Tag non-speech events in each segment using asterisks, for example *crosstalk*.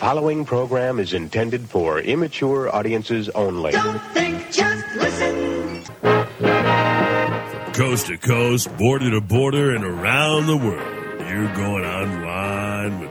Following program is intended for immature audiences only. Don't think, just listen. Coast to coast, border to border, and around the world. You're going online with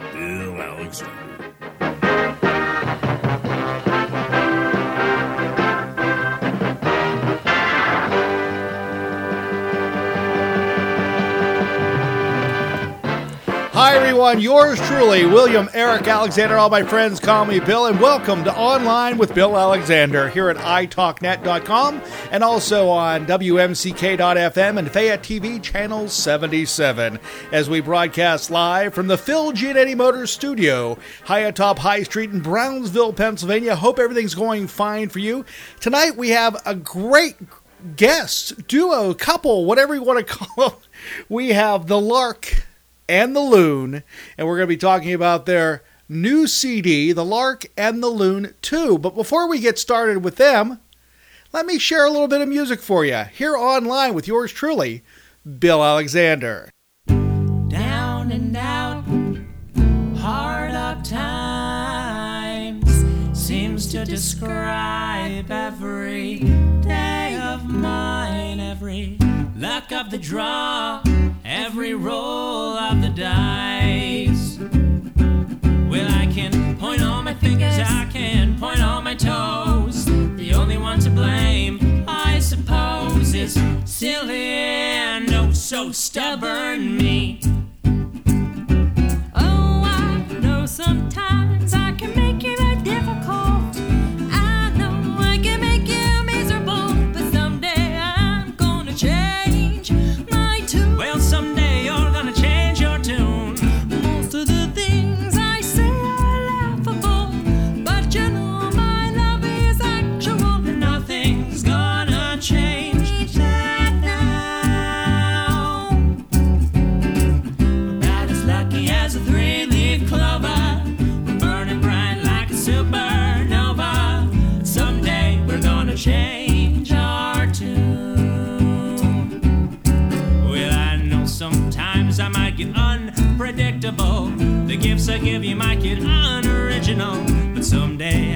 everyone. Yours truly, William Eric Alexander. All my friends call me Bill, and welcome to Online with Bill Alexander here at italknet.com and also on WMCK.FM and Fayette TV channel 77 as we broadcast live from the Phil Giannetti Motors studio, high atop High Street in Brownsville, Pennsylvania. Hope everything's going fine for you. Tonight, we have a great guest, duo, couple, whatever you want to *laughs* call them. We have the Lark and the Loon, and we're going to be talking about their new CD, The Lark and the Loon 2. But before we get started with them, let me share a little bit of music for you here online with yours truly, Bill Alexander. down and out, hard up times seems to describe every day of mine, every luck of the draw, every roll of the dice. Well, I can point all my fingers, I can point all my toes. The only one to blame, I suppose, is silly and oh so stubborn me. I give you my kid unoriginal, but someday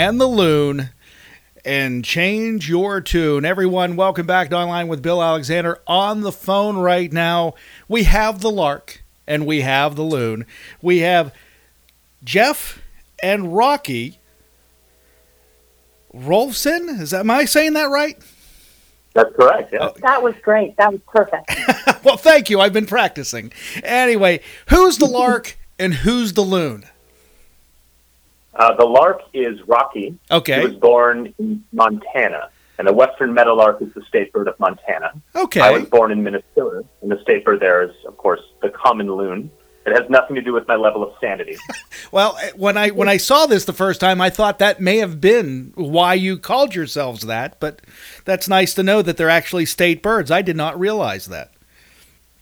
and the Loon and change your tune. Everyone, welcome back to Online with Bill Alexander. On the phone right now, we have the Lark and we have the Loon. We have Jeff and Rocky Rolfzen. Is that am I saying that right? That's correct. Yeah. Oh. That was great. That was perfect. *laughs* well, thank you. I've been practicing. Anyway, who's the Lark and who's the Loon? Uh, the lark is Rocky. Okay. He was born in Montana, and the western meadowlark is the state bird of Montana. Okay. I was born in Minnesota, and the state bird there is, of course, the common loon. It has nothing to do with my level of sanity. *laughs* Well, eh, when I when I saw this the first time, I thought that may have been why you called yourselves that. But that's nice to know that they're actually state birds. I did not realize that.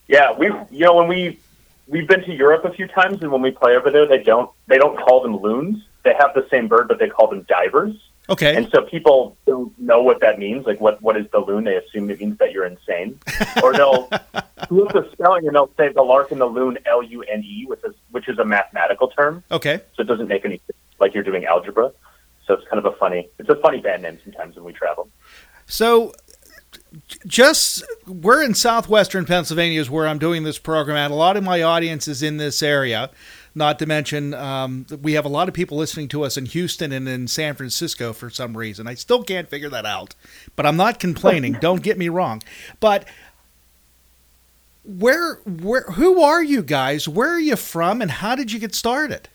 Yeah, we you know when we we've been to Europe a few times, and when we play over there, they don't they don't call them loons. They have the same bird, but they call them divers. Okay. And so people don't know what that means. Like, what, what is the loon? They assume it means that you're insane. *laughs* or they'll look the spelling and they'll say the lark and the loon, L U N E, which is, which is a mathematical term. Okay. So it doesn't make any sense, like you're doing algebra. So it's kind of a funny, it's a funny band name sometimes when we travel. So, just we're in southwestern Pennsylvania is where I'm doing this program at. A lot of my audience is in this area. Not to mention, um, we have a lot of people listening to us in Houston and in San Francisco for some reason. I still can't figure that out, but I'm not complaining. *laughs* Don't get me wrong. But where, where, who are you guys? Where are you from, and how did you get started?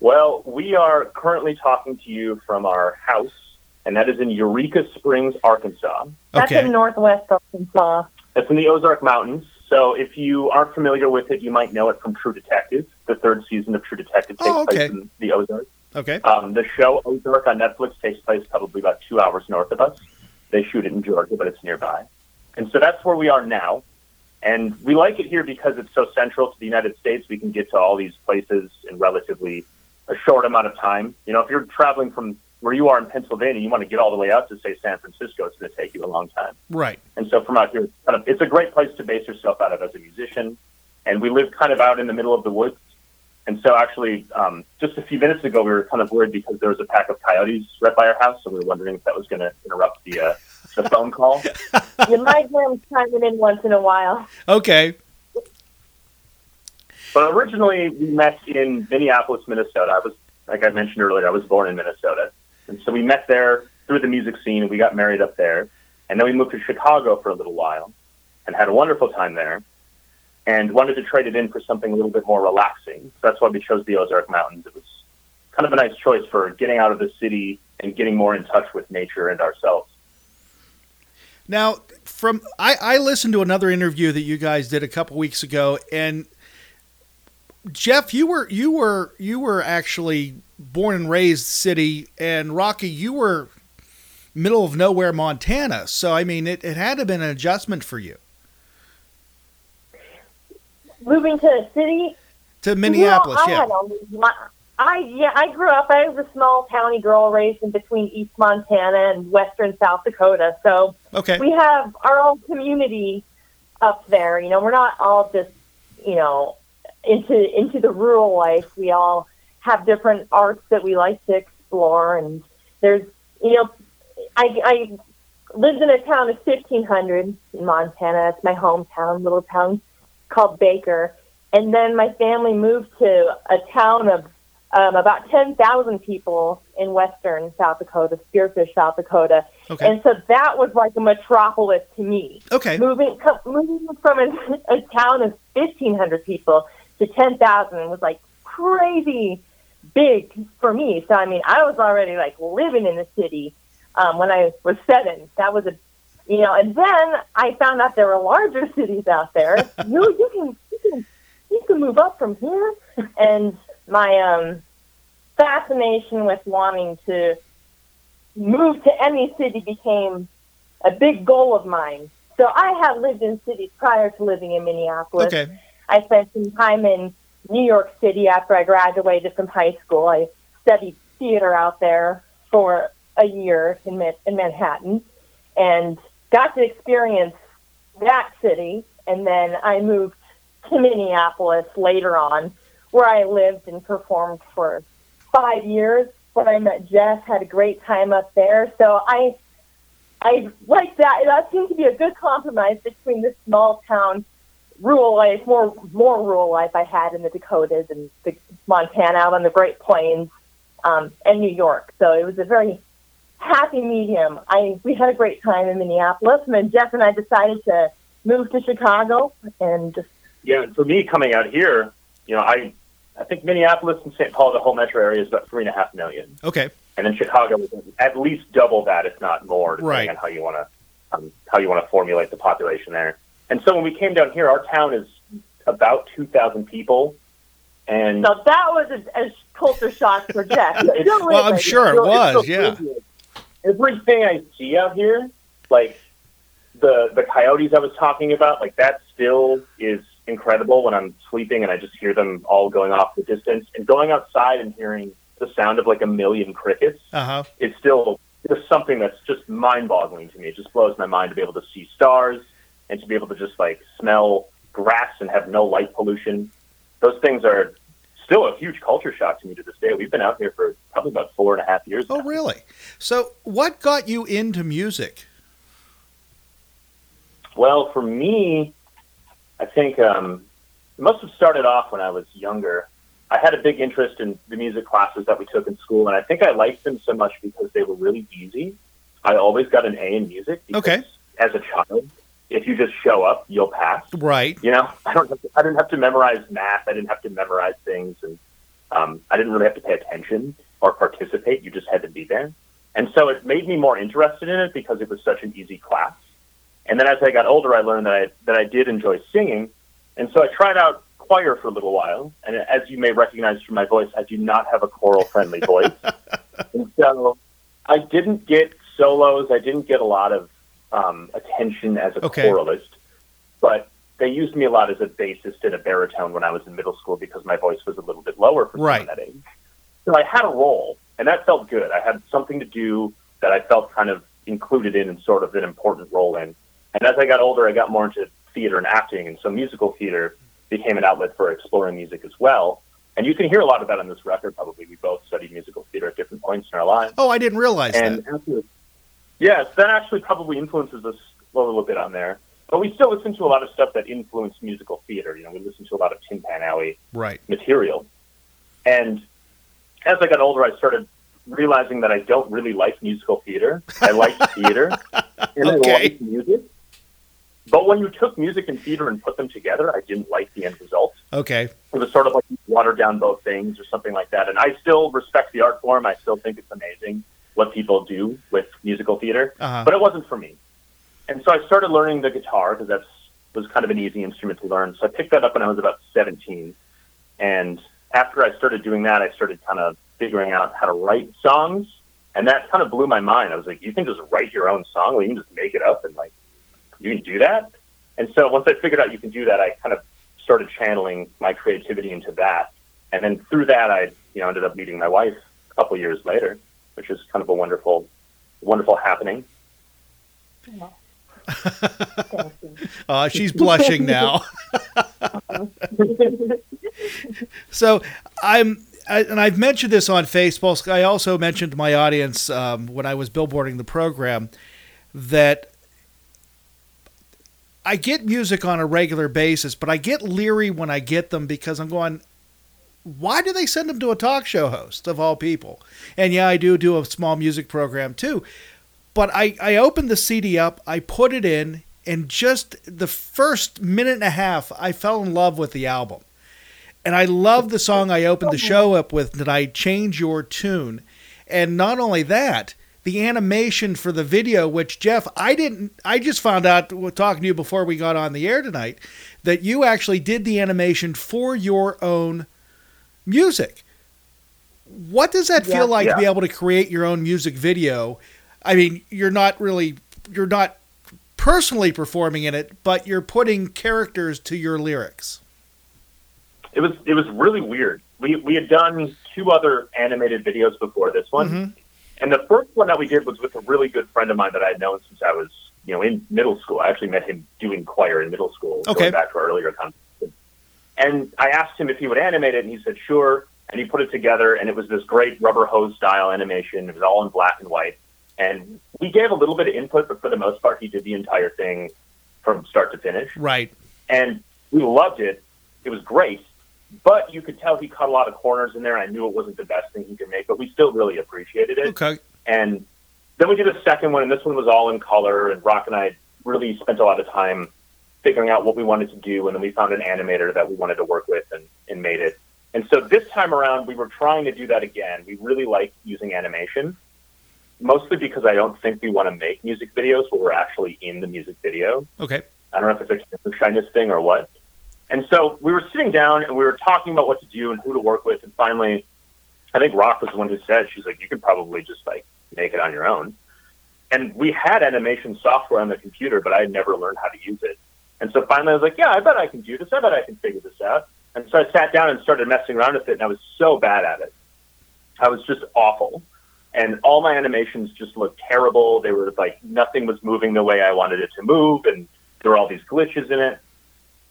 Well, we are currently talking to you from our house, and that is in Eureka Springs, Arkansas. That's in Northwest Arkansas. It's in the Ozark Mountains. So if you aren't familiar with it, you might know it from True Detective. The third season of True Detective takes Oh, okay. place in the Ozarks. Okay. Um, the show Ozark on Netflix takes place probably about two hours north of us. They shoot it in Georgia, but it's nearby. And so that's where we are now. And we like it here because it's so central to the United States. We can get to all these places in relatively a short amount of time. You know, if you're traveling from where you are in Pennsylvania, you want to get all the way out to, say, San Francisco, it's going to take you a long time. Right. And so from out here, it's kind of, it's a great place to base yourself out of as a musician. And we live kind of out in the middle of the woods. And so actually, um, just a few minutes ago, we were kind of worried because there was a pack of coyotes right by our house. So we were wondering if that was going to interrupt the, uh, the phone call. *laughs* you might hear them chiming in once in a while. Okay. But originally, we met in Minneapolis, Minnesota. I was, like I mentioned earlier, I was born in Minnesota. And so we met there through the music scene, we got married up there. And then we moved to Chicago for a little while and had a wonderful time there and wanted to trade it in for something a little bit more relaxing. So that's why we chose the Ozark Mountains. It was kind of a nice choice for getting out of the city and getting more in touch with nature and ourselves. Now, from I, I listened to another interview that you guys did a couple weeks ago, and Jeff, you were you were you were actually born and raised city, and Rocky, you were middle of nowhere, Montana. So I mean, it, it had to have been an adjustment for you Moving to the city, to Minneapolis. No, I yeah. my, I yeah, I grew up. I was a small towny girl raised in between East Montana and Western South Dakota. So Okay. we have our own community up there. You know, we're not all just you know into into the rural life. We all have different arts that we like to explore, and there's you know, I I lived in a town of 1500 in Montana. It's my hometown, little town called Baker. And then my family moved to a town of um, about 10,000 people in western South Dakota, Spearfish, South Dakota. Okay. And so that was like a metropolis to me. Okay. Moving, co- moving from a, a town of 1,500 people to 10,000 was like crazy big for me. So, I mean, I was already like living in the city um, when I was seven. That was a, you know, and then I found out there were larger *laughs* cities out there. you, you can, you can, you can move up from here. And my um, fascination with wanting to move to any city became a big goal of mine. So I have lived in cities prior to living in Minneapolis. Okay. I spent some time in New York City after I graduated from high school. I studied theater out there for a year in, in Manhattan and got to experience that city. And then I moved to Minneapolis later on, where I lived and performed for five years when I met Jeff. Had a great time up there. So I I like that. That seems to be a good compromise between the small town rural life, more more rural life I had in the Dakotas and the Montana out on the Great Plains um, and New York. So it was a very happy medium. I we had a great time in Minneapolis, and then Jeff and I decided to move to Chicago and just Yeah, and for me coming out here, you know, I I think Minneapolis and St. Paul, the whole metro area, is about three and a half million, Okay. and then Chicago is at least double that, if not more, depending Right. on how you want to um, how you want to formulate the population there. And so when we came down here, our town is about two thousand people, and so that was a, a culture shock for Jeff. Well, is, I'm like, sure it still- it's was. Yeah. crazy. Everything I see out here, like the the coyotes I was talking about, like that still is incredible when I'm sleeping and I just hear them all going off the distance. And going outside and hearing the sound of like a million crickets Uh huh. is still just something that's just mind boggling to me. It just blows my mind to be able to see stars and to be able to just like smell grass and have no light pollution. Those things are still a huge culture shock to me to this day. We've been out here for probably about four and a half years. Oh, now. really? So, what got you into music? Well, for me, I think um, it must have started off when I was younger. I had a big interest in the music classes that we took in school, and I think I liked them so much because they were really easy. I always got an A in music. Because Okay. As a child, if you just show up, you'll pass. Right. You know, I don't. Have to, I didn't have to memorize math. I didn't have to memorize things, and um, I didn't really have to pay attention or participate. You just had to be there, and so it made me more interested in it because it was such an easy class. And then as I got older, I learned that I that I did enjoy singing, and so I tried out choir for a little while. And as you may recognize from my voice, I do not have a choral friendly voice, *laughs* and so I didn't get solos. I didn't get a lot of um, attention as a Okay. choralist, but they used me a lot as a bassist and a baritone when I was in middle school because my voice was a little bit lower for Right. that age. So I had a role, and that felt good. I had something to do that I felt kind of included in and sort of an important role in. And as I got older, I got more into theater and acting, and so musical theater became an outlet for exploring music as well. And you can hear a lot of that on this record. Probably, we both studied musical theater at different points in our lives. Oh, I didn't realize And that. after, yes, that actually probably influences us a little bit on there. But we still listen to a lot of stuff that influenced musical theater. You know, we listen to a lot of Tin Pan Alley Right. material. And as I got older, I started realizing that I don't really like musical theater. I like *laughs* theater, and Okay. I like music. But when you took music and theater and put them together, I didn't like the end result. Okay. It was sort of like you watered down both things or something like that. And I still respect the art form. I still think it's amazing what people do with musical theater, Uh-huh. but it wasn't for me. And so I started learning the guitar because that's was kind of an easy instrument to learn. So I picked that up when I was about 17. And after I started doing that, I started kind of figuring out how to write songs. And that kind of blew my mind. I was like, you can just write your own song? You can just make it up and like, you can do that? And so once I figured out you can do that, I kind of started channeling my creativity into that. And then through that, I, you know, ended up meeting my wife a couple years later, which is kind of a wonderful, wonderful happening. *laughs* Uh, she's blushing now. *laughs* so I'm, I, and I've mentioned this on Facebook. I also mentioned to my audience um, when I was billboarding the program that I get music on a regular basis, but I get leery when I get them because I'm going, why do they send them to a talk show host of all people? And yeah, I do do a small music program too. But I, I opened the CD up, I put it in, and just the first minute and a half, I fell in love with the album. And I love the song I opened the show up with, I Change Your Tune? And not only that, the animation for the video, which Jeff, I didn't, I just found out talking to you before we got on the air tonight, that you actually did the animation for your own music. What does that Yeah. feel like to be able to create your own music video? I mean, you're not really, you're not personally performing in it, but you're putting characters to your lyrics. It was it was really weird. We we had done two other animated videos before this one, Mhm. and the first one that we did was with a really good friend of mine that I had known since I was you know in middle school. I actually met him doing choir in middle school. Okay. Going back to our earlier conversation, and I asked him if he would animate it, and he said sure. and he put it together, and it was this great rubber hose style animation. It was all in black and white, and we gave a little bit of input, but for the most part, he did the entire thing from start to finish. Right. And we loved it. It was great, but you could tell he cut a lot of corners in there. I knew it wasn't the best thing he could make, but we still really appreciated it. Okay. And then we did a second one, and this one was all in color. And Rock and I really spent a lot of time figuring out what we wanted to do, and then we found an animator that we wanted to work with and, and made it. And so this time around, we were trying to do that again. We really like using animation, mostly because I don't think we want to make music videos where we're actually in the music video. Okay. I don't know if it's a shyness thing or what. And so we were sitting down and we were talking about what to do and who to work with. And finally, I think Rock was the one who said, she's like, you could probably just like make it on your own. And we had animation software on the computer, but I had never learned how to use it. And so finally I was like, yeah, I bet I can do this. I bet I can figure this out. And so I sat down and started messing around with it, and I was so bad at it. I was just awful. And all my animations just looked terrible. They were like, nothing was moving the way I wanted it to move, and there were all these glitches in it.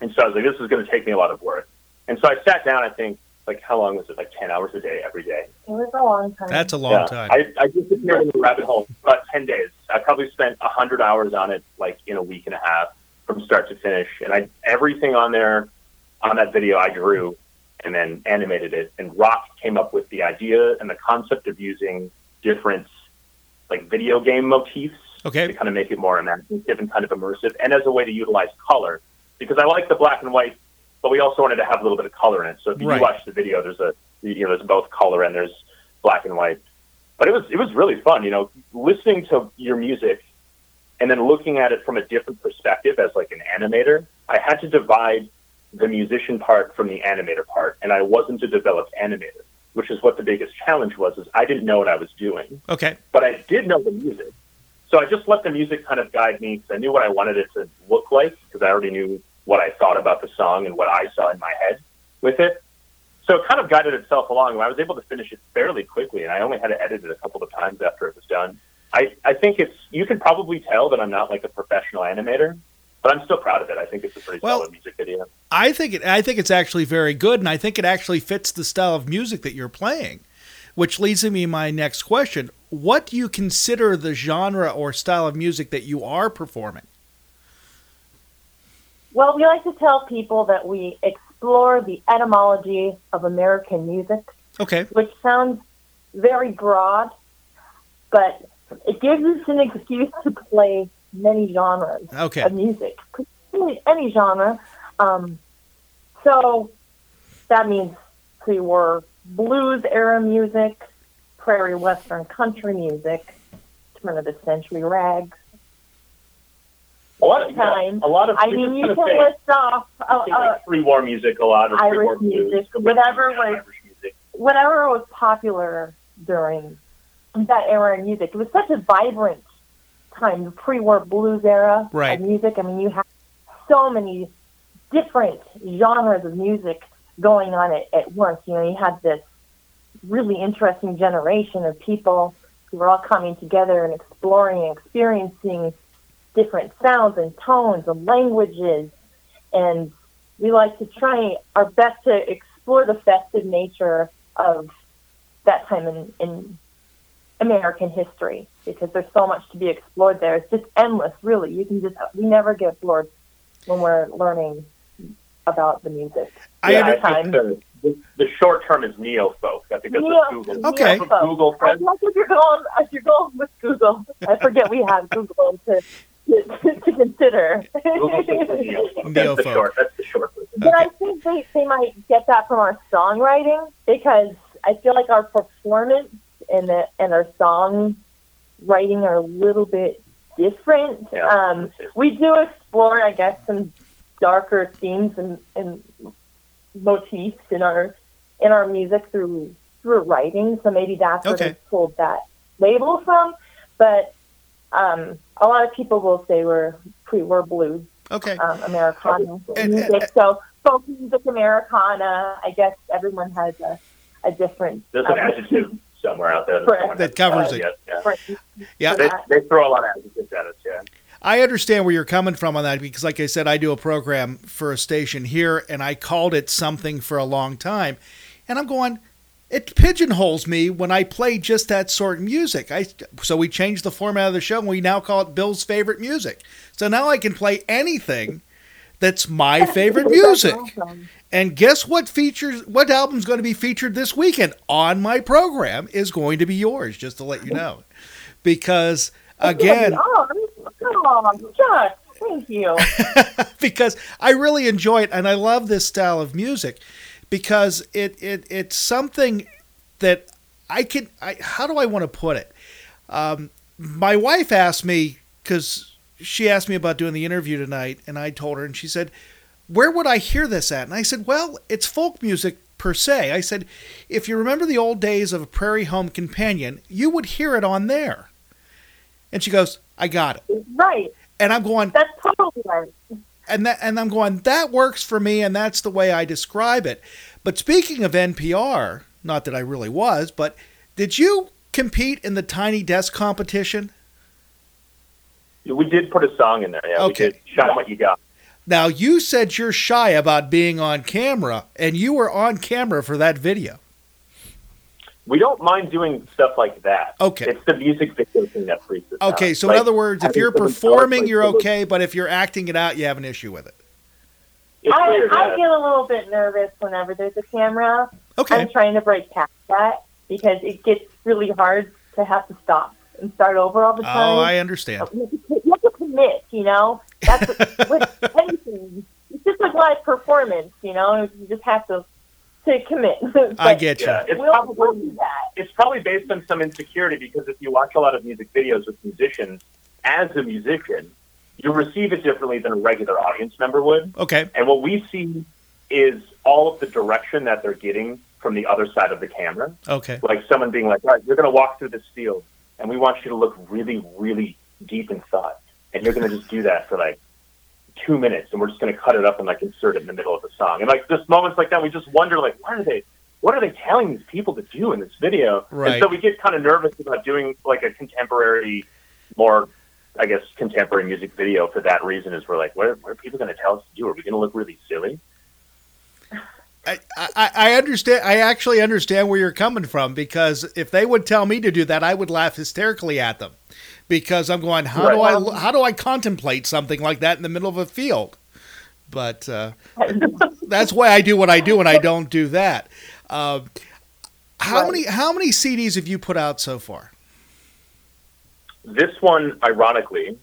And so I was like, this is going to take me a lot of work. And so I sat down, I think, like, how long was it? Like 10 hours a day every day. It was a long time. That's a long Yeah. time. I, I disappeared in the rabbit hole about 10 days. I probably spent 100 hours on it, like, in a week and a half from start to finish. And I everything on there, on that video, I drew and then animated it. And Rock came up with the idea and the concept of using different, like, video game motifs Okay. to kind of make it more imaginative and kind of immersive, and as a way to utilize color. Because I like the black and white, but we also wanted to have a little bit of color in it. So if you Right. watch the video, there's a you know there's both color and there's black and white. But it was it was really fun, you know, listening to your music and then looking at it from a different perspective as like an animator. I had to divide the musician part from the animator part, and I wasn't a developed animator, which is what the biggest challenge was. Is I didn't know what I was doing Okay. but I did know the music. So I just let the music kind of guide me because I knew what I wanted it to look like because I already knew what I thought about the song and what I saw in my head with it. So it kind of guided itself along. I was able to finish it fairly quickly, and I only had to edit it a couple of times after it was done. I, I think it's you can probably tell that I'm not like a professional animator, but I'm still proud of it. I think it's a pretty Well- solid music video. I think it. I think it's actually very good, and I think it actually fits the style of music that you're playing. Which leads me to my next question: What do you consider the genre or style of music that you are performing? Well, we like to tell people that we explore the etymology of American music, Okay. which sounds very broad, but it gives us an excuse to play many genres Okay. of music, really any genre. Um, so that means pre-war blues era music, prairie western country music, turn of the century rags. A lot of Time. a lot of I mean, you can say- list off uh, think like pre-war music a lot, or pre-war Irish music, but whatever was Irish music. whatever was popular during that era in music. It was such a vibrant time, the pre-war blues era Right. of music. I mean, you have so many different genres of music going on at, at once. You know, you had this really interesting generation of people who were all coming together and exploring and experiencing different sounds and tones and languages. And we like to try our best to explore the festive nature of that time in, in American history because there's so much to be explored there. It's just endless, really. You can just we never get bored when we're learning about the music. I yeah, under- I think the, the, the short term is neo folk. I think that's Neo- Google. Okay. That's what Google I says. like if you're going if you're going with Google. I forget we have Google to to, to consider. *laughs* Neo folk. That's the short. That's the short. version. But I think they, they might get that from our songwriting because I feel like our performance and the and our song writing are a little bit different. Yeah. Um, we do explore, I guess, some darker themes and, and motifs in our in our music through through writing. So maybe that's where Okay. they pulled that label from. But um, a lot of people will say we're pre-war blues Okay. um, Americana And- music. so folk music Americana. I guess everyone has a, a different. There's an um, adjective somewhere out there that, That covers it. yes, yeah. different- Yeah. They, they throw a lot of adjectives at us. Yeah. I understand where you're coming from on that because, like I said, I do a program for a station here, and I called it something for a long time, and I'm going. it pigeonholes me when I play just that sort of music. I so we changed the format of the show and we now call it Bill's favorite music. So now I can play anything that's my favorite music. And guess what features what album's going to be featured this weekend on my program is going to be yours, just to let you know. Because again, Oh, oh, Josh, thank you. *laughs* because I really enjoy it and I love this style of music because it, it it's something that I can I how do I want to put it? Um, my wife asked me because she asked me about doing the interview tonight and I told her and she said, "Where would I hear this at?" And I said, "Well, it's folk music per se." I said, "If you remember the old days of a Prairie Home Companion, you would hear it on there." And she goes, "I got it." Right. And I'm going, That's totally right. and that and I'm going that works for me and that's the way I describe it. But speaking of NPR, not that I really was, but did you compete in the Tiny Desk competition? We did put a song in there. Yeah, Okay. we did. Shine what you got. Now you said you're shy about being on camera and you were on camera for that video. We don't mind doing stuff like that. Okay. It's the music video thing that freaks us out. Okay, so Like, in other words, if you're someone tell us, performing you're okay, but if you're acting it out you have an issue with it. I, I get a little bit nervous whenever there's a camera. Okay. I'm trying to break past that because it gets really hard to have to stop and start over all the oh, time. Oh, I understand. You have to commit, you know. That's *laughs* with anything. It's just like live performance, you know. You just have to to commit. *laughs* I But get you. Yeah, it's We'll, probably do that. it's probably based on some insecurity because if you watch a lot of music videos with musicians, as a musician, you receive it differently than a regular audience member would. Okay. And what we see is all of the direction that they're getting from the other side of the camera. Okay. Like someone being like, all right, you're going to walk through this field, and we want you to look really, really deep in thought. And you're going to just do that for like two minutes, and we're just going to cut it up and like insert it in the middle of the song. And like just moments like that, we just wonder, like, what are they? What are they telling these people to do in this video? Right. And so we get kind of nervous about doing like a contemporary, more, I guess, contemporary music video for that reason. Is we're like, what are, what are people going to tell us to do? Are we going to look really silly? I, I, I understand. I actually understand where you're coming from because if they would tell me to do that, I would laugh hysterically at them because I'm going, how do I how do I contemplate something like that in the middle of a field? But uh, *laughs* that's why I do what I do, and I don't do that. Uh, how Right. many how many CDs have you put out so far? This one, ironically,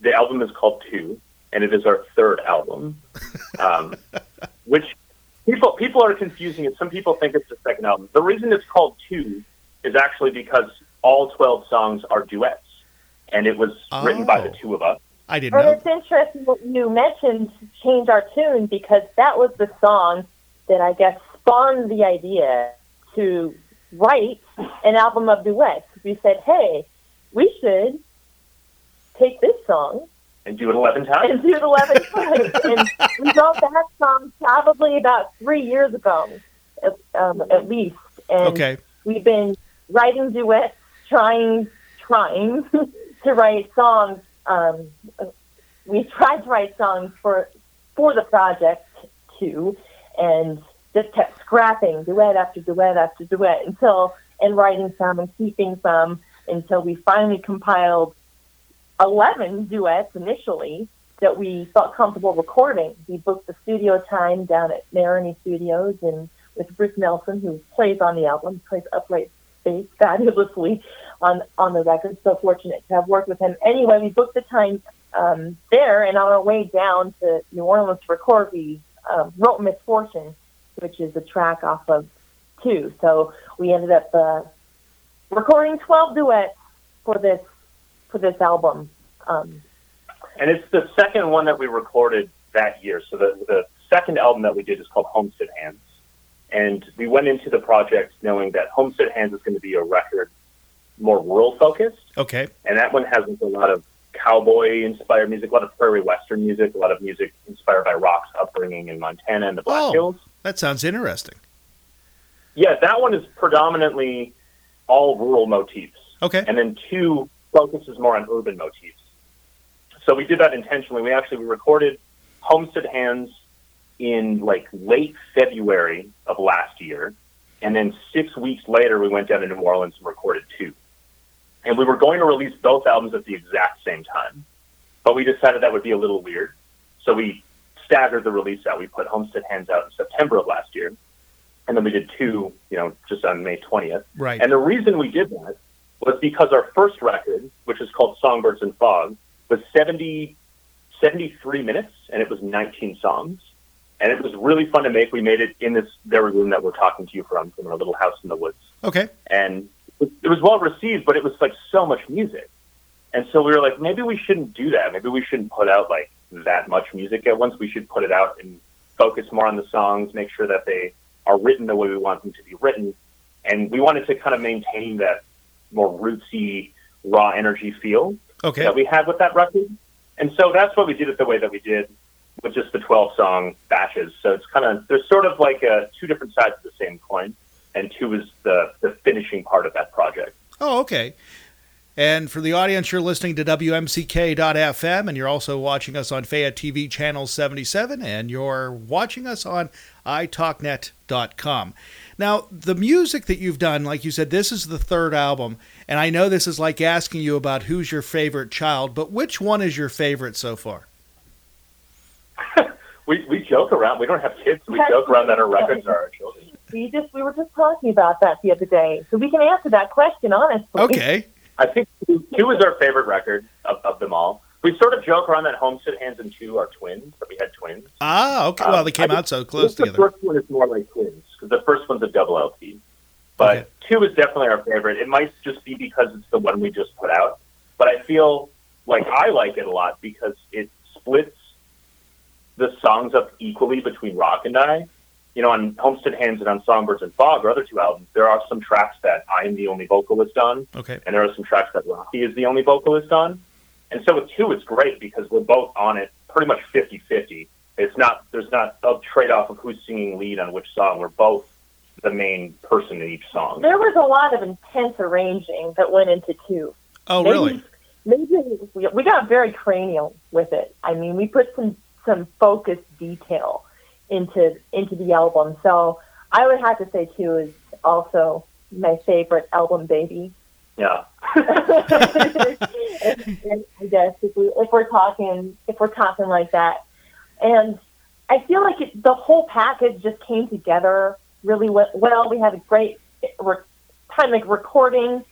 the album is called Two, and it is our third album, *laughs* um, which people people are confusing it. Some people think it's the second album. The reason it's called Two is actually because all twelve songs are duets, and it was written by the Oh. two of us. I didn't And know. it's interesting that you mentioned change our tune because that was the song that I guess spawned the idea to write an album of duets. We said, hey, we should take this song And do it eleven times. and do it 11 *laughs* times. and we wrote that song probably about three years ago, at, um, at least. And Okay. we've been writing duets, trying, trying *laughs* to write songs. Um, we tried to write songs for for the project too, and just kept scrapping duet after duet after duet until and writing some and keeping some until we finally compiled eleven duets initially that we felt comfortable recording. We booked the studio time down at Marigny Studios and with Bruce Nelson, who plays on the album, plays upright bass fabulously on on the record. So fortunate to have worked with him. Anyway, we booked the time um, there, and on our way down to New Orleans to record, we um, wrote "Misfortune," which is a track off of two. So we ended up uh, recording twelve duets for this for this album. Um, And it's the second one that we recorded that year. So the, the second album that we did is called Homestead Hands. And we went into the project knowing that Homestead Hands is going to be a record more rural focused. Okay. And that one has a lot of cowboy inspired music, a lot of prairie western music, a lot of music inspired by Rock's upbringing in Montana and the Black Oh. Hills. That sounds interesting. Yeah, that one is predominantly all rural motifs. Okay. And then two focuses more on urban motifs. So we did that intentionally. We actually we recorded Homestead Hands in like late February of last year. And then six weeks later, we went down to New Orleans and recorded two. And we were going to release both albums at the exact same time, but we decided that would be a little weird. So we staggered the release out. We put Homestead Hands out in September of last year, and then we did two, you know, just on May 20th. Right. And the reason we did that was because our first record, which is called Songbirds and Fog, was 70, 73 minutes, and it was 19 songs. And it was really fun to make. We made it in this very room that we're talking to you from, from our little house in the woods. Okay. And it was well received, but it was like so much music. And so we were like, maybe we shouldn't do that. Maybe we shouldn't put out like that much music at once. We should put it out and focus more on the songs, make sure that they are written the way we want them to be written. And we wanted to kind of maintain that more rootsy, raw energy feel Okay. that we had with that record. And so that's why we did it the way that we did with just the 12 song batches. So it's kind of, there's sort of like uh, two different sides of the same coin, and two is the, the finishing part of that project. Oh, okay. And for the audience, you're listening to WMCK.FM, and you're also watching us on Fayette TV Channel 77, and you're watching us on iTalkNet.com. Now, the music that you've done, like you said, this is the third album, and I know this is like asking you about who's your favorite child, but which one is your favorite so far? *laughs* We, we joke around. We don't have kids. We joke around that our records are our children. We just we were just talking about that the other day, so we can answer that question honestly. Okay. I think two, two is our favorite record of, of them all. We sort of joke around that Homestead Hands and Two are twins, that we had twins. Ah, okay. Well, they came Um, I out so think close the together. first one is more like twins because the first one's a double LP. But Okay. two is definitely our favorite. It might just be because it's the one we just put out, but I feel like I like it a lot because it splits the songs up equally between Rock and I. You know, on Homestead Hands and on Songbirds and Fog, our other two albums, there are some tracks that I am the only vocalist on, Okay. and there are some tracks that Rocky is the only vocalist on. And so with two, it's great because we're both on it pretty much 50-50. It's not there's not a trade off of who's singing lead on which song. We're both the main person in each song. There was a lot of intense arranging that went into two. Oh, Maybe- really? Maybe we, we got very cranial with it. I mean, we put some some focused detail into into the album. So I would have to say two is also my favorite album, baby. Yeah. *laughs* I guess if we if we're talking if we're talking like that, and I feel like it, the whole package just came together really we- well. We had a great re- time like recording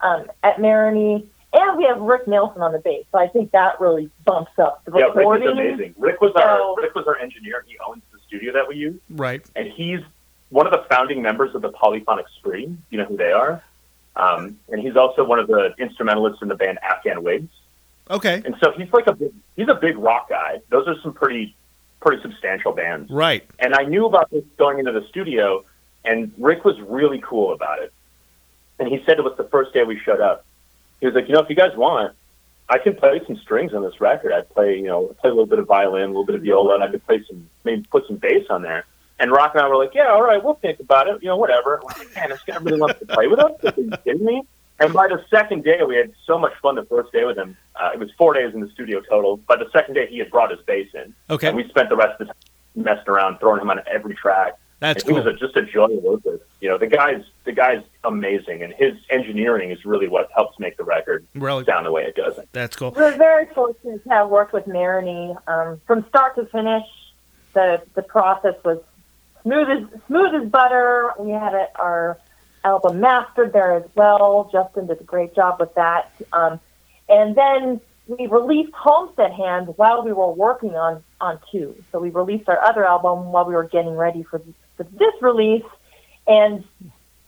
um, at Marigny, and we have Rick Nelson on the bass. So I think that really bumps up the Yeah, Rick recording. is amazing. Rick was our So- Rick was our engineer. He owns the studio that we use, Right. and he's one of the founding members of the Polyphonic Spree. You know who they are? Um, and he's also one of the instrumentalists in the band Afghan Whigs. Okay. And so he's like a big, he's a big rock guy. Those are some pretty pretty substantial bands. Right. And I knew about this going into the studio, and Rick was really cool about it. And he said it was the first day we showed up, he was like, you know, if you guys want, I can play some strings on this record. I play, you know, play a little bit of violin, a little bit of viola, and I could play some, maybe put some bass on there. And Rock and I were like, yeah, all right, we'll think about it, you know, whatever. Like, Man, this guy really wants to play with us. Are you kidding me? And by the second day, we had so much fun the first day with him. Uh, it was four days in the studio total. By the second day, he had brought his bass in. Okay. And we spent the rest of the time messing around, throwing him on every track. That's and He was a, just a joy to work with. You know, the guy's the guy's amazing, and his engineering is really what helps make the record Really? sound the way it does. That's cool. We're very fortunate to have worked with Marigny um, from start to finish. The the process was smooth as smooth as butter. We had it, our album mastered there as well. Justin did a great job with that. Um, and then we released Homestead Hand while we were working on on two. So we released our other album while we were getting ready for, for this release, and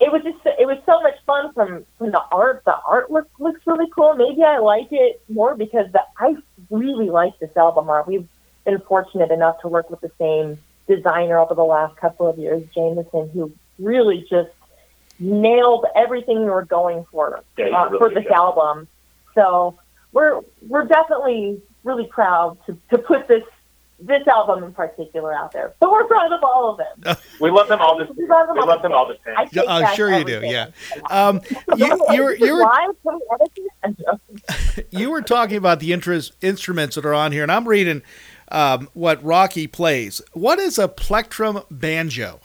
it was just it was so much fun from from the art. The artwork looks really cool. Maybe I like it more because the, I really like this album art. We've been fortunate enough to work with the same designer over the last couple of years, Jameson, who really just nailed everything we were going for Yeah, uh, really for this guy. album. So we're we're definitely really proud to, to put this this album in particular out there. But we're proud of all of them. *laughs* We love them all the We love them we all love the them all the same. I take I'm back sure you do. Yeah. Um, *laughs* you, you were you were Live, can we edit this? I'm joking. you were talking about the interest, instruments that are on here, and I'm reading um, what Rocky plays. What is a plectrum banjo?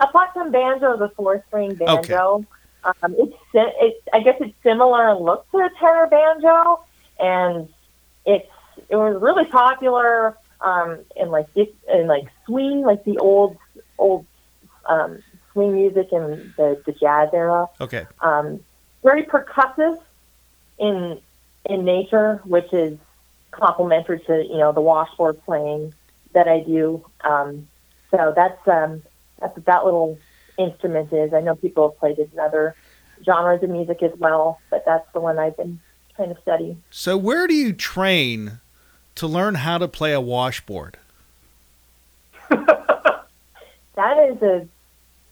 I play some banjo, the four string banjo. Um, it's it's I guess it's similar in look to a tenor banjo, and it's it was really popular um, in like in like swing, like the old old um, swing music in the, the jazz era. Okay. Um, very percussive in in nature, which is complementary to you know the washboard playing that I do. Um, so that's um, that's what that little instrument is. I know people have played it in other genres of music as well, but that's the one I've been trying to study. So where do you train to learn how to play a washboard? *laughs* That is a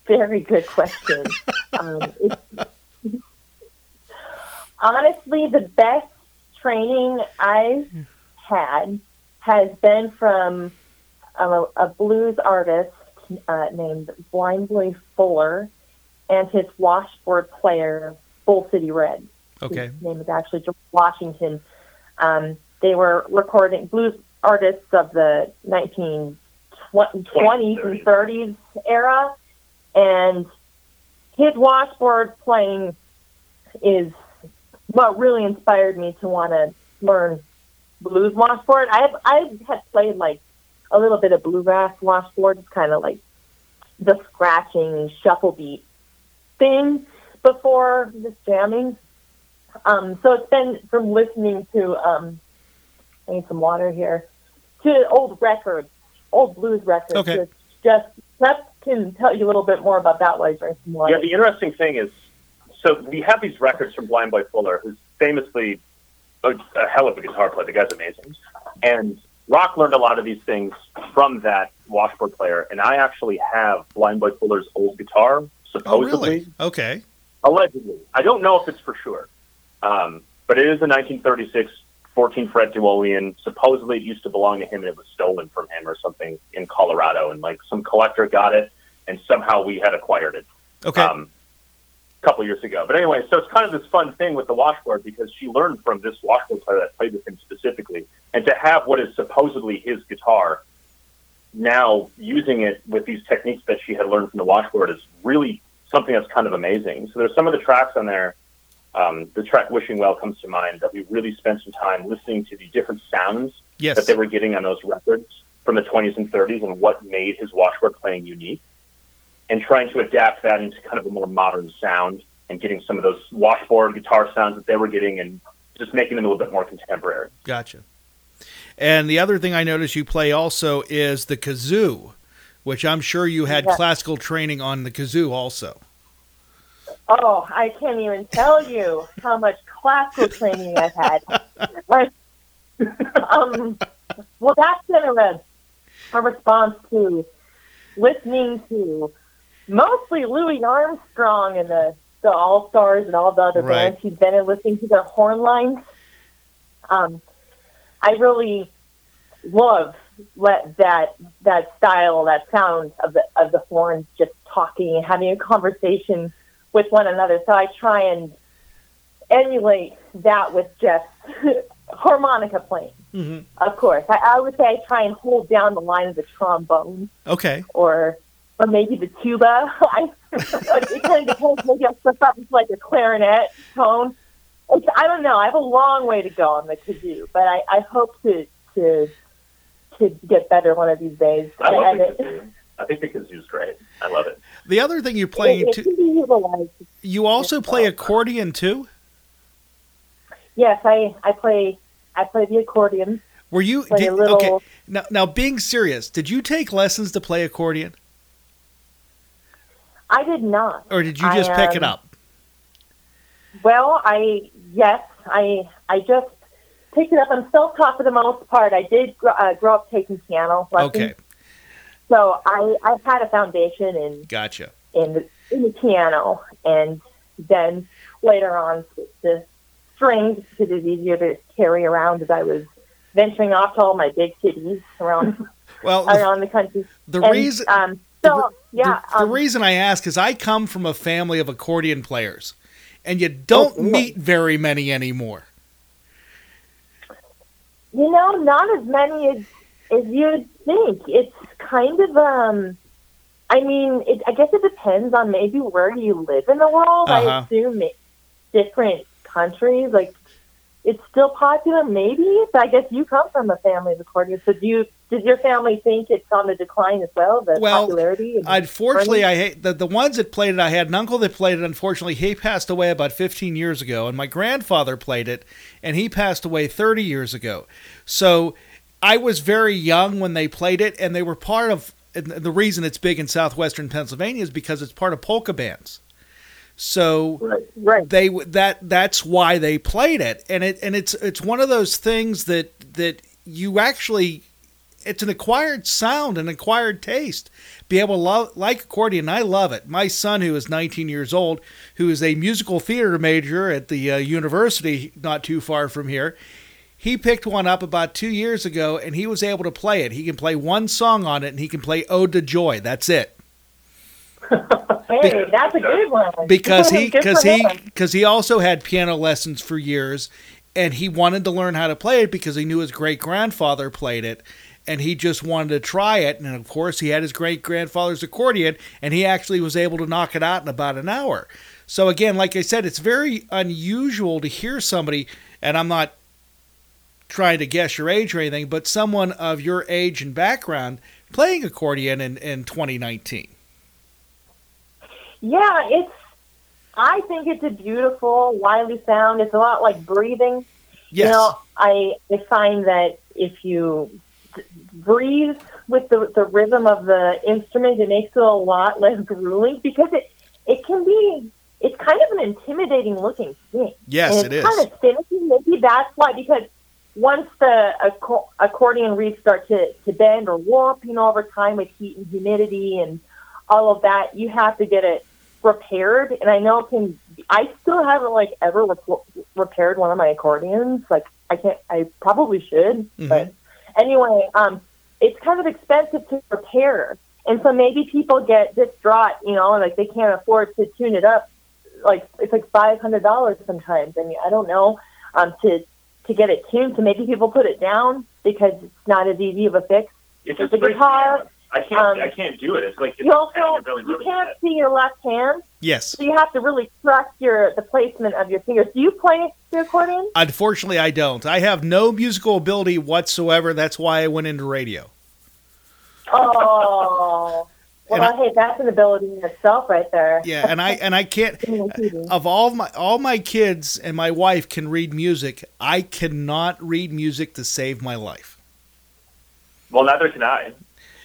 very good question. *laughs* um, honestly, the best training I've had has been from a, a blues artist uh, named Blind Boy Fuller and his washboard player, Bull City Red. Okay. His name is actually George Washington. Um, they were recording blues artists of the 1920s and 30s era, and his washboard playing is what really inspired me to want to learn blues washboard. I have, I had played like a little bit of bluegrass washboard, it's kind of like the scratching shuffle beat thing before this jamming. Um, so it's been from listening to um, I need some water here to old records, old blues records. Okay. It's just that can tell you a little bit more about that while I drink some water. Yeah, the interesting thing is, so we have these records from Blind Boy Fuller, who's famously a, a hell of a guitar player. The guy's amazing. And Rock learned a lot of these things from that washboard player. And I actually have Blind Boy Fuller's old guitar, Oh, supposedly. really? Okay. Allegedly. I don't know if it's for sure. Um, but it is a 1936 14 fret Duolian. Supposedly it used to belong to him and it was stolen from him or something in Colorado. And like some collector got it and somehow we had acquired it. Okay. Um, couple years ago. But anyway, so it's kind of this fun thing with the washboard because she learned from this washboard player that played with him specifically. And to have what is supposedly his guitar now using it with these techniques that she had learned from the washboard is really something that's kind of amazing. So there's some of the tracks on there. Um, the track "Wishing Well" comes to mind that we really spent some time listening to the different sounds Yes. that they were getting on those records from the 20s and 30s and what made his washboard playing unique, and trying to adapt that into kind of a more modern sound and getting some of those washboard guitar sounds that they were getting and just making them a little bit more contemporary. Gotcha. And the other thing I noticed you play also is the kazoo, which I'm sure you had Yeah. classical training on the kazoo also. Oh, I can't even tell you how much classical training I've had. Like, um, well, that's been a, a response to listening to mostly Louis Armstrong and the, the All Stars and all the other Right. bands he's been in, listening to their horn lines. Um, I really love let that that style, that sound of the of the horns just talking and having a conversation with one another. So I try and emulate that with just *laughs* harmonica playing. Mm-hmm. Of course, I, I would say I try and hold down the line of the trombone Okay. or or maybe the tuba. *laughs* I, it kind of depends. Maybe I'll slip up into like a clarinet tone. It's, I don't know. I have a long way to go on the kazoo, but I, I hope to to to get better one of these days. I love And the it- kazoo. I think the kazoo's great. I love it. The other thing you play, it, it too, can be utilized. you also play accordion too. Yes, I I play I play the accordion. Were you did, little- okay? Now, now, being serious, did you take lessons to play accordion, I did not. or did you just I, pick it um, up? Well, I yes, I I just picked it up. I'm self-taught for the most part. I did gr- uh, grow up taking piano lessons, Okay, so I I've had a foundation in gotcha. in the, in the piano, and then later on to strings because it was easier to carry around as I was venturing off to all my big cities around *laughs* Well, around the country. the And, reason- um, so yeah, the, the um, reason I ask is I come from a family of accordion players, and you don't Oh, meet very many anymore. You know, not as many as as you'd think. It's kind of um, I mean, it, I guess it depends on maybe where you live in the world. I Uh-huh. assume ma- different countries, like it's still popular, maybe. But I guess you come from a family of accordions. So do you? Does your family think it's on the decline as well? The Well, popularity. Unfortunately, I hate the, the ones that played it. I had an uncle that played it. Unfortunately, he passed away about 15 years ago, and my grandfather played it, and he passed away 30 years ago. So I was very young when they played it, and they were part of. And the reason it's big in southwestern Pennsylvania is because it's part of polka bands. So right, right. they that that's why they played it, and it and it's it's one of those things that that you actually it's an acquired sound, an acquired taste. Be able to love, like accordion, I love it. My son, who is 19 years old, who is a musical theater major at the uh, university not too far from here, he picked one up about two years ago, and he was able to play it. He can play one song on it, and he can play "Ode to Joy." That's it *laughs* hey, that's a good one. *laughs* because he *laughs* because he because he also had piano lessons for years and he wanted to learn how to play it because he knew his great grandfather played it and he just wanted to try it and of course he had his great grandfather's accordion and he actually was able to knock it out in about an hour so again like i said it's very unusual to hear somebody and i'm not trying to guess your age or anything but someone of your age and background playing accordion in, in 2019 Yeah, it's. I think it's a beautiful, wily sound. It's a lot like breathing. Yes. You know, I I find that if you d- breathe with the the rhythm of the instrument, it makes it a lot less grueling because it it can be. It's kind of an intimidating looking thing. Yes, and it it's is. kind of finicky. Maybe that's why because once the acco- accordion reeds start to, to bend or warp, you know, over time with heat and humidity and all of that, you have to get it repaired. And I know it can. I still haven't like ever rep- repaired one of my accordions. Like I can't. I probably should, but anyway, um, it's kind of expensive to repair. And so maybe people get distraught, you know, like they can't afford to tune it up. Like it's like five hundred dollars sometimes. I mean, I don't know um, to to get it tuned. So maybe people put it down because it's not as easy of a fix. It's just the guitar, I can't. um, I can't do it. It's like it's you also really, you can't see your left hand, yes so you have to really trust your the placement of your fingers. Do you play the accordion? Unfortunately, I don't. I have no musical ability whatsoever. That's why I went into radio. Oh, *laughs* well, And hey, that's an ability in itself, right there. Yeah, and I and I can't. *laughs* Of all my all my kids and my wife can read music. I cannot read music to save my life. Well, neither can I.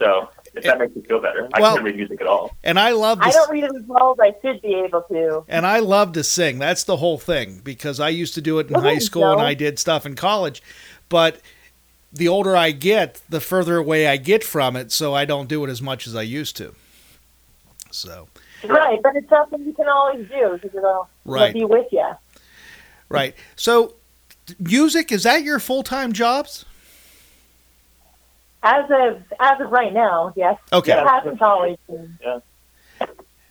So if that makes you feel better, I Well- can't read music at all. And I love. To I don't read it as well as I should be able to. And I love to sing. That's the whole thing because I used to do it in Well, high school and. I did stuff in college. But the older I get, the further away I get from it, so I don't do it as much as I used to. So, Right, but it's something you can always do because it'll, Right. it'll be with you. right. So, music is that your full-time jobs? As of as of right now, yes. Okay. It hasn't always been. Yeah.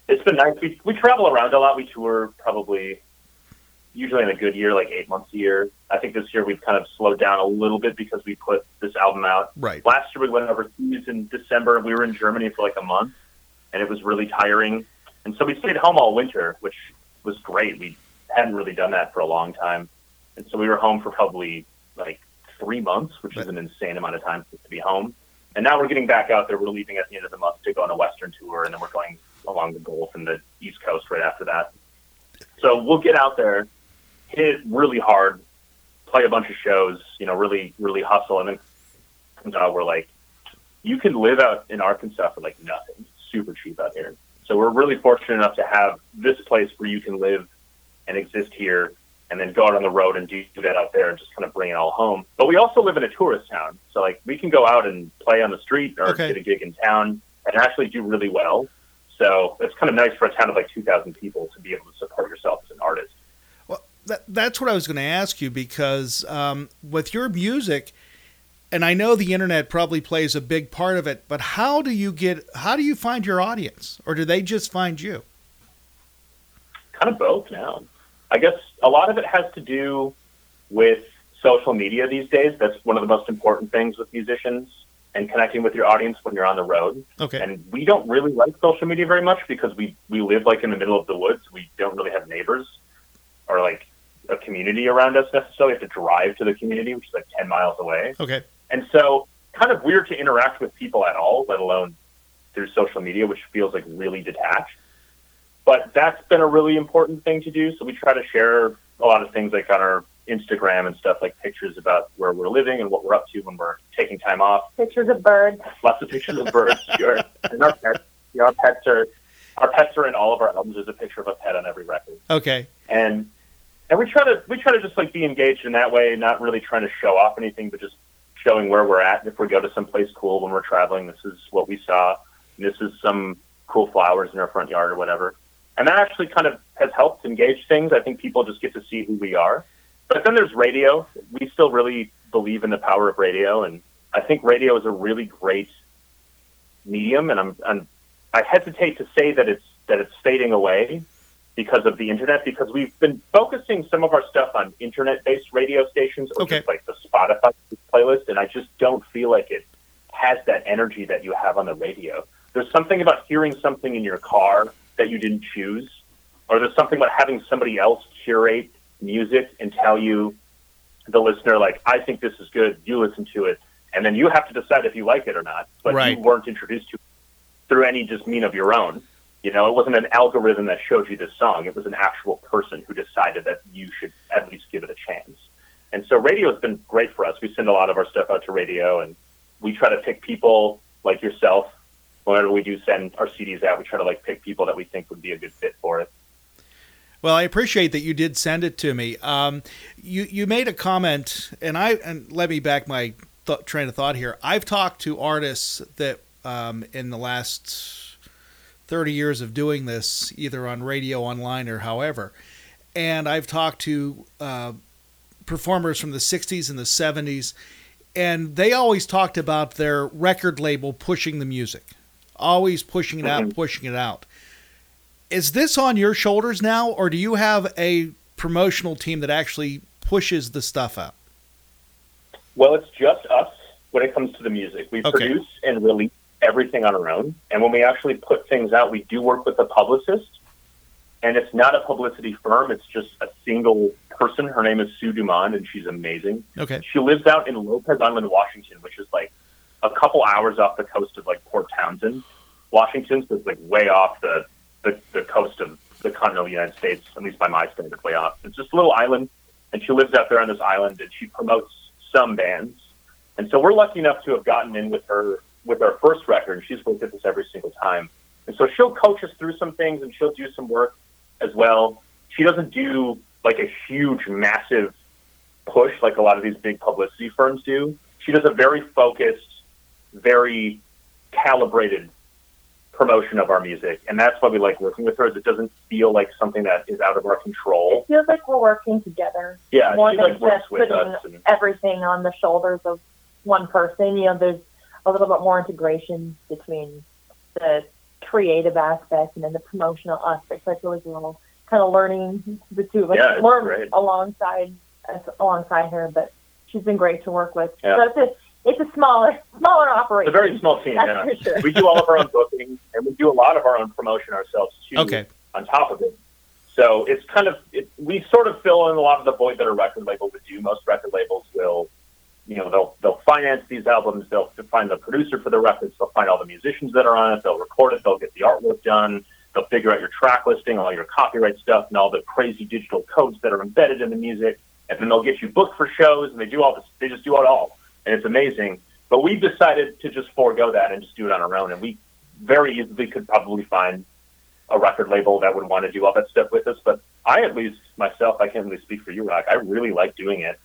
It's been nice. We we travel around a lot. We tour probably usually in a good year, like eight months a year. I think this year we've kind of slowed down a little bit because we put this album out. Right. Last year we went overseas in December. We were in Germany for like a month, and it was really tiring. And so we stayed home all winter, which was great. We hadn't really done that for a long time, and so we were home for probably like three months, which is an insane amount of time to be home. And now we're getting back out there. We're leaving at the end of the month to go on a Western tour, and then we're going along the Gulf and the East Coast right after that. So we'll get out there, hit really hard, play a bunch of shows, you know, really, really hustle, and then out we're like, you can live out in Arkansas for like nothing, It's super cheap out here. So we're really fortunate enough to have this place where you can live and exist here, and then go out on the road and do that out there and just kind of bring it all home. But we also live in a tourist town, so like we can go out and play on the street or Okay. get a gig in town and actually do really well. So it's kind of nice for a town of like 2,000 people to be able to support yourself as an artist. Well, that, that's what I was going to ask you because um, with your music, and I know the internet probably plays a big part of it, but how do you get? How do you find your audience, or do they just find you? kind of both now. I guess a lot of it has to do with social media these days. That's one of the most important things with musicians. and connecting with your audience when you're on the road. Okay. And we don't really like social media very much because we we live like in the middle of the woods. We don't really have neighbors or like a community around us necessarily. We have to drive to the community, which is like ten miles away. Okay. And so, kind of weird to interact with people at all, let alone through social media, which feels like really detached. But that's been a really important thing to do. So we try to share a lot of things like on our Instagram and stuff, like pictures about where we're living and what we're up to when we're taking time off. Pictures of birds. Lots of pictures of birds, *laughs* sure. And our pets, you know, our pets are our pets are in all of our albums. There's a picture of a pet on every record Okay. and and we try to we try to just like be engaged in that way, not really trying to show off anything, but just showing where we're at. And if we go to some place cool when we're traveling, this is what we saw. This is some cool flowers in our front yard or whatever. And that actually kind of has helped engage things. I think people just get to see who we are. But then there's radio. We still really believe in the power of radio, and I think radio is a really great medium. And I'm, I'm I hesitate to say that it's that it's fading away because of the internet because we've been focusing some of our stuff on internet-based radio stations or Okay. just like the Spotify playlist, and I just don't feel like it has that energy that you have on the radio. There's something about hearing something in your car that you didn't choose, or there's something about having somebody else curate music and tell you, the listener, like, I think this is good, you listen to it, and then you have to decide if you like it or not. But Right. you weren't introduced to it through any just mean of your own. You know, it wasn't an algorithm that showed you this song. It was an actual person who decided that you should at least give it a chance. And so radio has been great for us. We send a lot of our stuff out to radio, and we try to pick people like yourself. Whenever we do send our CDs out, we try to like pick people that we think would be a good fit for it. Well, I appreciate that you did send it to me. Um, you you made a comment, and I and let me back my th- train of thought here. I've talked to artists that um, in the last thirty years of doing this, either on radio, online, or however, and I've talked to uh, performers from the '60s and the '70s, and they always talked about their record label pushing the music, always pushing it out, Mhm. pushing it out is this on your shoulders now, or do you have a promotional team that actually pushes the stuff out? Well, it's just us when it comes to the music. We Okay. produce and release everything on our own. And when we actually put things out, we do work with a publicist. And it's not a publicity firm, it's just a single person. Her name is Sue Dumont, and she's amazing. Okay. She lives out in Lopez Island, Washington, which is like a couple hours off the coast of like Port Townsend, Washington. So it's like way off the, the, the coast of the continental United States, at least by my standard, way off. It's just a little island, and she lives out there on this island, and she promotes some bands. And so we're lucky enough to have gotten in with her with our first record, and she's worked with us every single time. And so she'll coach us through some things, and she'll do some work as well. She doesn't do like a huge, massive push like a lot of these big publicity firms do. She does a very focused, very calibrated promotion of our music, and that's why we like working with her. It doesn't feel like something that is out of our control. It feels like we're working together. Yeah, more than like just with putting. And, everything on the shoulders of one person. You know, there's a little bit more integration between the creative aspect and then the promotional aspect. So I feel like we're all kind of learning the two of us, Yeah, it's learn great. alongside us, alongside her. But she's been great to work with. Yeah. So it's a it's a smaller smaller operation. It's operation. a very small team. That's yeah. for sure. We do all of our own booking, and we do a lot of our own promotion ourselves too. Okay. On top of it, so it's kind of it, we sort of fill in a lot of the void that a record label would do. Most record labels will, you know, they'll they'll finance these albums. They'll find the producer for the records. They'll find all the musicians that are on it. They'll record it. They'll get the artwork done. They'll figure out your track listing, all your copyright stuff, and all the crazy digital codes that are embedded in the music. And then they'll get you booked for shows, and they do all this. They just do it all, and it's amazing. But we decided to just forego that and just do it on our own. And we very easily could probably find a record label that would want to do all that stuff with us. But I, at least myself, I can't really speak for you, Rock. I really like doing it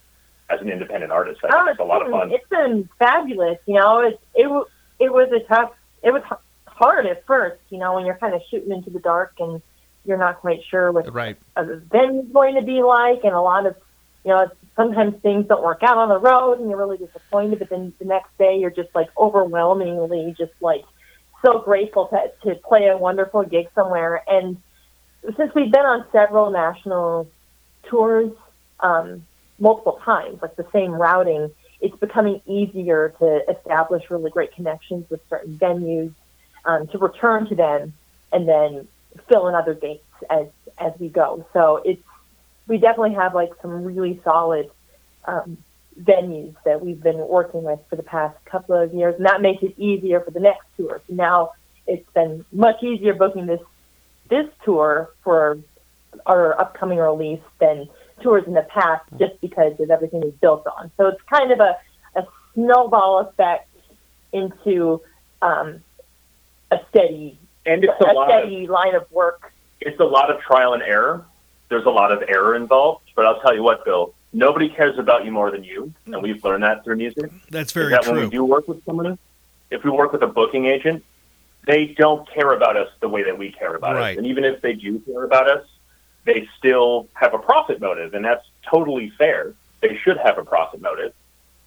as an independent artist. I think Oh, it's a lot of fun. It's been fabulous. You know, it it w- it was a tough. It was hard at first. You know, when you're kind of shooting into the dark and you're not quite sure what the Right. a venue's going to be like, and a lot of you know sometimes things don't work out on the road, and you're really disappointed. But then the next day, you're just like overwhelmingly just like so grateful to to play a wonderful gig somewhere. And since we've been on several national tours um, multiple times, like the same routing, it's becoming easier to establish really great connections with certain venues, um, to return to them, and then fill in other dates as as we go. So it's we definitely have like some really solid um, venues that we've been working with for the past couple of years, and that makes it easier for the next tour. So now it's been much easier booking this this tour for our upcoming release than tours in the past, just because of everything we've built on. So it's kind of a, a snowball effect into um, a steady And it's a a lot of steady line of work. it's a lot of trial and error. There's a lot of error involved, but I'll tell you what, Bill. Nobody cares about you more than you, and we've learned that through music. That's very that when we do work with someone, if we work with a booking agent, they don't care about us the way that we care about Right. us. And even if they do care about us, they still have a profit motive, and that's totally fair. They should have a profit motive,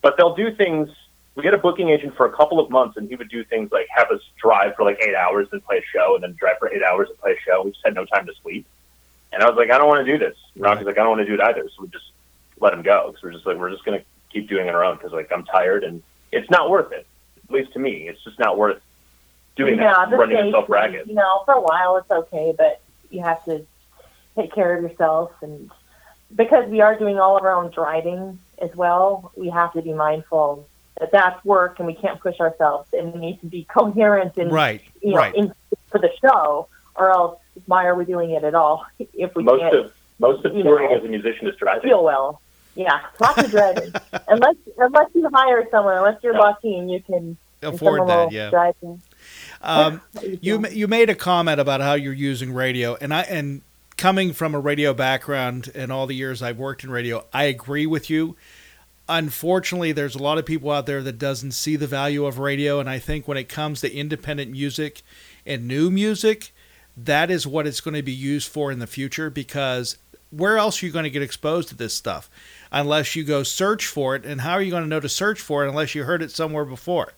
but they'll do things. We had a booking agent for a couple of months, and he would do things like have us drive for like eight hours and play a show, and then drive for eight hours and play a show. We just had no time to sleep. And I was like, I don't want to do this. Rocky's like, I don't want to do it either. So we just let him go because we're just like, we're just going to keep doing it on our own because like I'm tired and it's not worth it. At least to me, it's just not worth doing yeah, that, the running yourself ragged. You know, for a while it's okay, but you have to take care of yourself, and because we are doing all of our own driving as well, we have to be mindful that that's work, and we can't push ourselves, and we need to be *laughs* coherent and Right, you know, right. in, for the show, or else why are we doing it at all *laughs* if we Most can't of most of you touring know, as a musician is driving. feel well? Yeah, lots of driving. *laughs* unless unless you hire someone, unless you're lucky and you can Afford that, yeah. drive *laughs* you. Um, you you made a comment about how you're using radio, and I and coming from a radio background and all the years I've worked in radio, I agree with you. Unfortunately, there's a lot of people out there that doesn't see the value of radio, and I think when it comes to independent music and new music, that is what it's going to be used for in the future because where else are you going to get exposed to this stuff unless you go search for it and how are you going to know to search for it unless you heard it somewhere before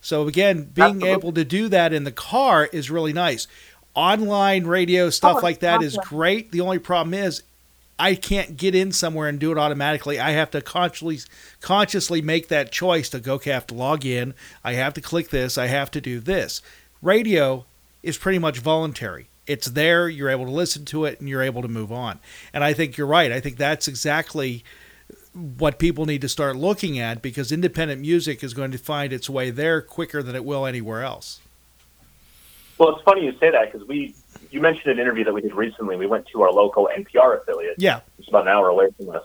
so again, being able to do that in the car is really nice. Online radio stuff Oh, like that is awesome. great. The only problem is I can't get in somewhere and do it automatically. I have to consciously consciously make that choice to go, okay, I have to log in, I have to click this, I have to do this. Radio is pretty much voluntary. It's there, you're able to listen to it and you're able to move on. And I think you're right. I think that's exactly what people need to start looking at because independent music is going to find its way there quicker than it will anywhere else. Well, it's funny you say that because we you mentioned an interview that we did recently. We went to our local NPR affiliate. Yeah. It's about an hour away from us.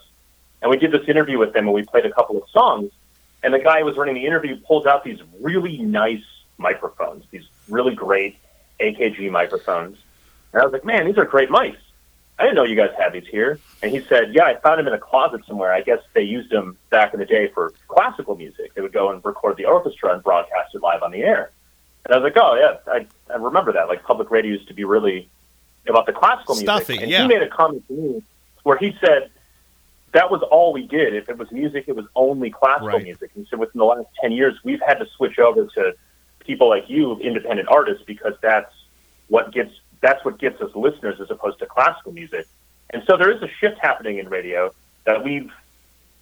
And we did this interview with them and we played a couple of songs. And the guy who was running the interview pulled out these really nice microphones, these really great AKG microphones. And I was like, man, these are great mics. I didn't know you guys had these here. And he said, yeah, I found them in a closet somewhere. I guess they used them back in the day for classical music. They would go and record the orchestra and broadcast it live on the air. And I was like, oh, yeah, I, I remember that. Like, public radio used to be really about the classical music. Stuffy, and yeah. he made a comment to me where he said, that was all we did. If it was music, it was only classical Right. music. And so within the last 10 years, we've had to switch over to people like you, independent artists, because that's what gets that's what gets us listeners as opposed to classical music. And so there is a shift happening in radio that we've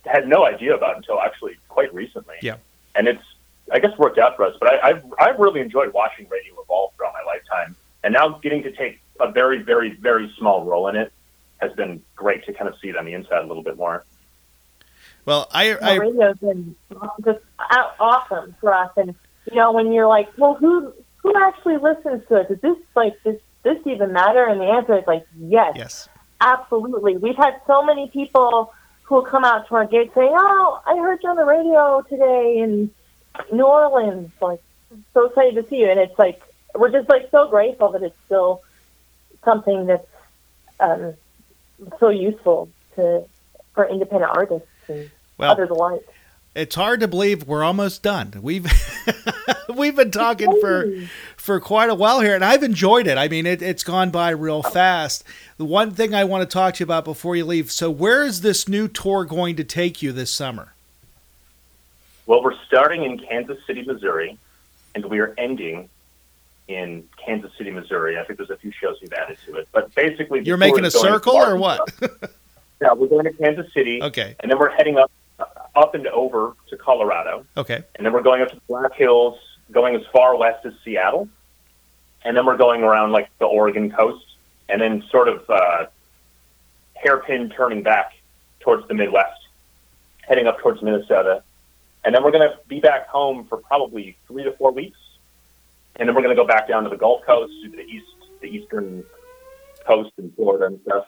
had no idea about until actually quite recently. Yeah. And it's I guess worked out for us. But I, I've I've really enjoyed watching radio evolve throughout my lifetime. And now getting to take a very, very, very small role in it has been great to kind of see it on the inside a little bit more. Well, I, the I radio's been just awesome for us. And you know, when you're like, well, who who actually listens to it? Does this like this this even matter? And the answer is like, yes, yes, absolutely. We've had so many people who will come out to our gate saying, "Oh, I heard you on the radio today in New Orleans." Like, so excited to see you. And it's like we're just like so grateful that it's still something that's um, so useful to for independent artists and Well, others alike. It's hard to believe we're almost done. We've *laughs* we've been talking for for quite a while here, and I've enjoyed it. I mean, it, it's gone by real fast. The one thing I want to talk to you about before you leave. So, where is this new tour going to take you this summer? Well, we're starting in Kansas City, Missouri, and we are ending in Kansas City, Missouri. I think there's a few shows we've added to it, but basically, You're making a is going to circle or what? Yeah, we're going to Kansas City. *laughs* Okay. And then we're heading up. Up and over to Colorado, Okay. and then we're going up to the Black Hills, going as far west as Seattle, and then we're going around like the Oregon coast, and then sort of uh, hairpin turning back towards the Midwest, heading up towards Minnesota, and then we're going to be back home for probably three to four weeks, and then we're going to go back down to the Gulf Coast, to the east, the eastern coast in Florida and stuff.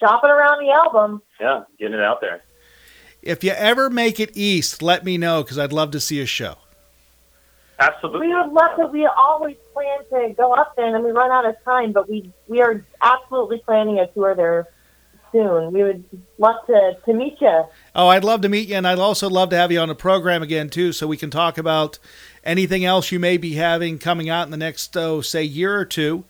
Shopping around the album. Yeah, getting it out there. If you ever make it east, let me know because I'd love to see a show. Absolutely. We would love to. We always plan to go up there, and then we run out of time. But we we are absolutely planning a tour there soon. We would love to to meet you. Oh, I'd love to meet you, and I'd also love to have you on the program again too, so we can talk about anything else you may be having coming out in the next, oh, say, year or two,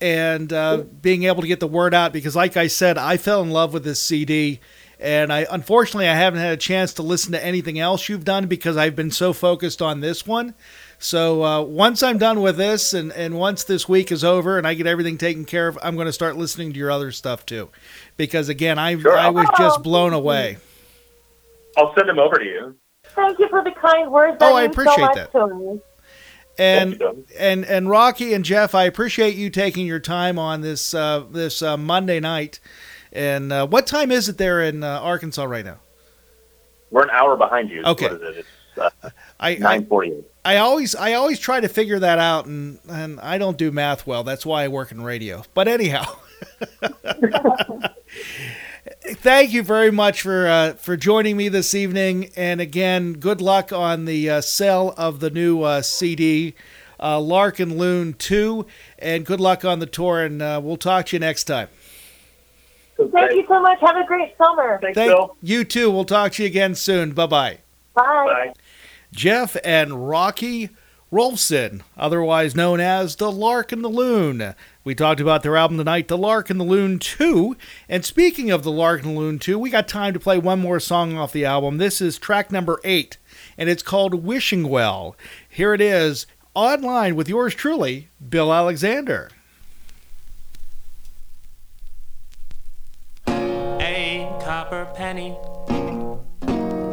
and uh, being able to get the word out. Because, like I said, I fell in love with this CD, and I unfortunately I haven't had a chance to listen to anything else you've done because I've been so focused on this one. So uh, once I'm done with this, and, and once this week is over, and I get everything taken care of, I'm going to start listening to your other stuff too, because again, I I was just blown away. I'll send them over to you. Thank you for the kind words. Oh, That I appreciate so that. To and and and Rocky and Jeff, I appreciate you taking your time on this uh, this uh, Monday night. And uh, what time is it there in uh, Arkansas right now? We're an hour behind you. Okay. It? It's uh, *laughs* I, nine forty-eight. I always I always try to figure that out, and and I don't do math well. That's why I work in radio. But anyhow. *laughs* *laughs* Thank you very much for uh, for joining me this evening, and again, good luck on the uh, sale of the new uh, CD, uh, Lark and Loon Two, and good luck on the tour. And uh, we'll talk to you next time. Thank you so much. Have a great summer. Thank you too. We'll talk to you again soon. Bye bye. Bye. Jeff and Rocky Rolfzen, otherwise known as The Lark and the Loon. We talked about their album tonight, The Lark and the Loon 2. And speaking of The Lark and the Loon 2, we got time to play one more song off the album. This is track number 8, and it's called Wishing Well. Here it is, online with yours truly, Bill Alexander. Copper penny,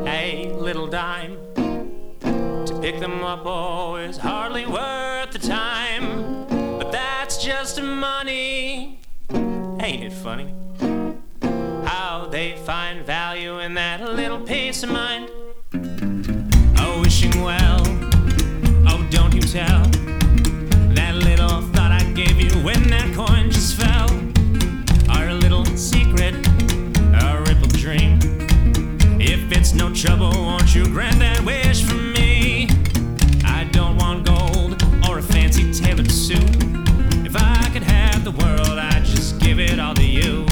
a little dime. To pick them up, oh, is hardly worth the time. But that's just money. Ain't it funny? How they find value in that little piece of mind. Oh, wishing well, oh, don't you tell. That little thought I gave you when that coin dream. If it's no trouble, won't you grant that wish for me? I don't want gold or a fancy tailored suit. If I could have the world, I'd just give it all to you.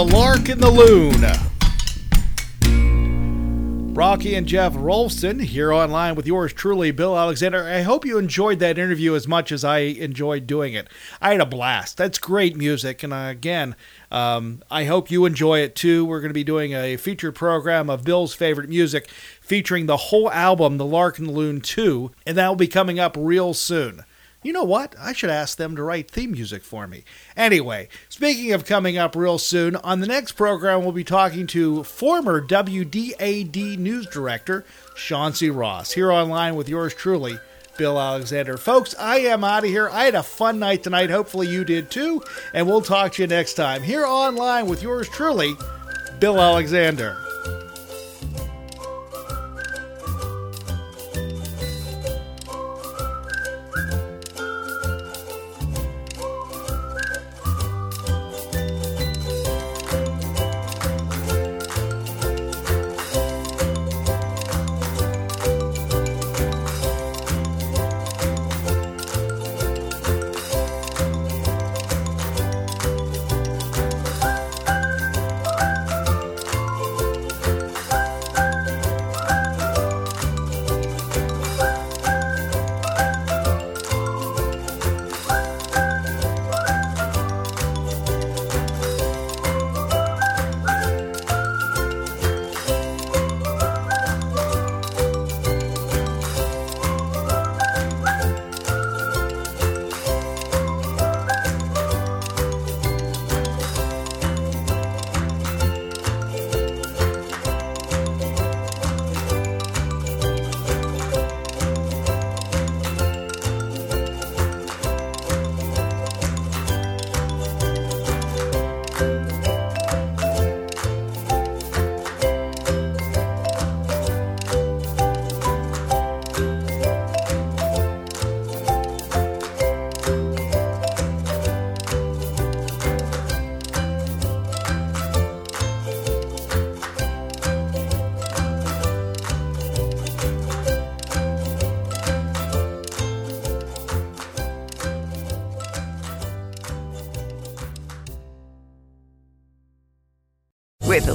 The Lark and the Loon. Rocky and Jeff Rolfzen here online with yours truly, Bill Alexander. I hope you enjoyed that interview as much as I enjoyed doing it. I had a blast. That's great music. And again, um, I hope you enjoy it too. We're going to be doing a featured program of Bill's favorite music featuring the whole album, The Lark and the Loon 2, and that will be coming up real soon. You know what? I should ask them to write theme music for me. Anyway, speaking of coming up real soon, on the next program, we'll be talking to former WDAD news director Chauncey Ross here online with yours truly, Bill Alexander. Folks, I am out of here. I had a fun night tonight. Hopefully, you did too. And we'll talk to you next time here online with yours truly, Bill Alexander.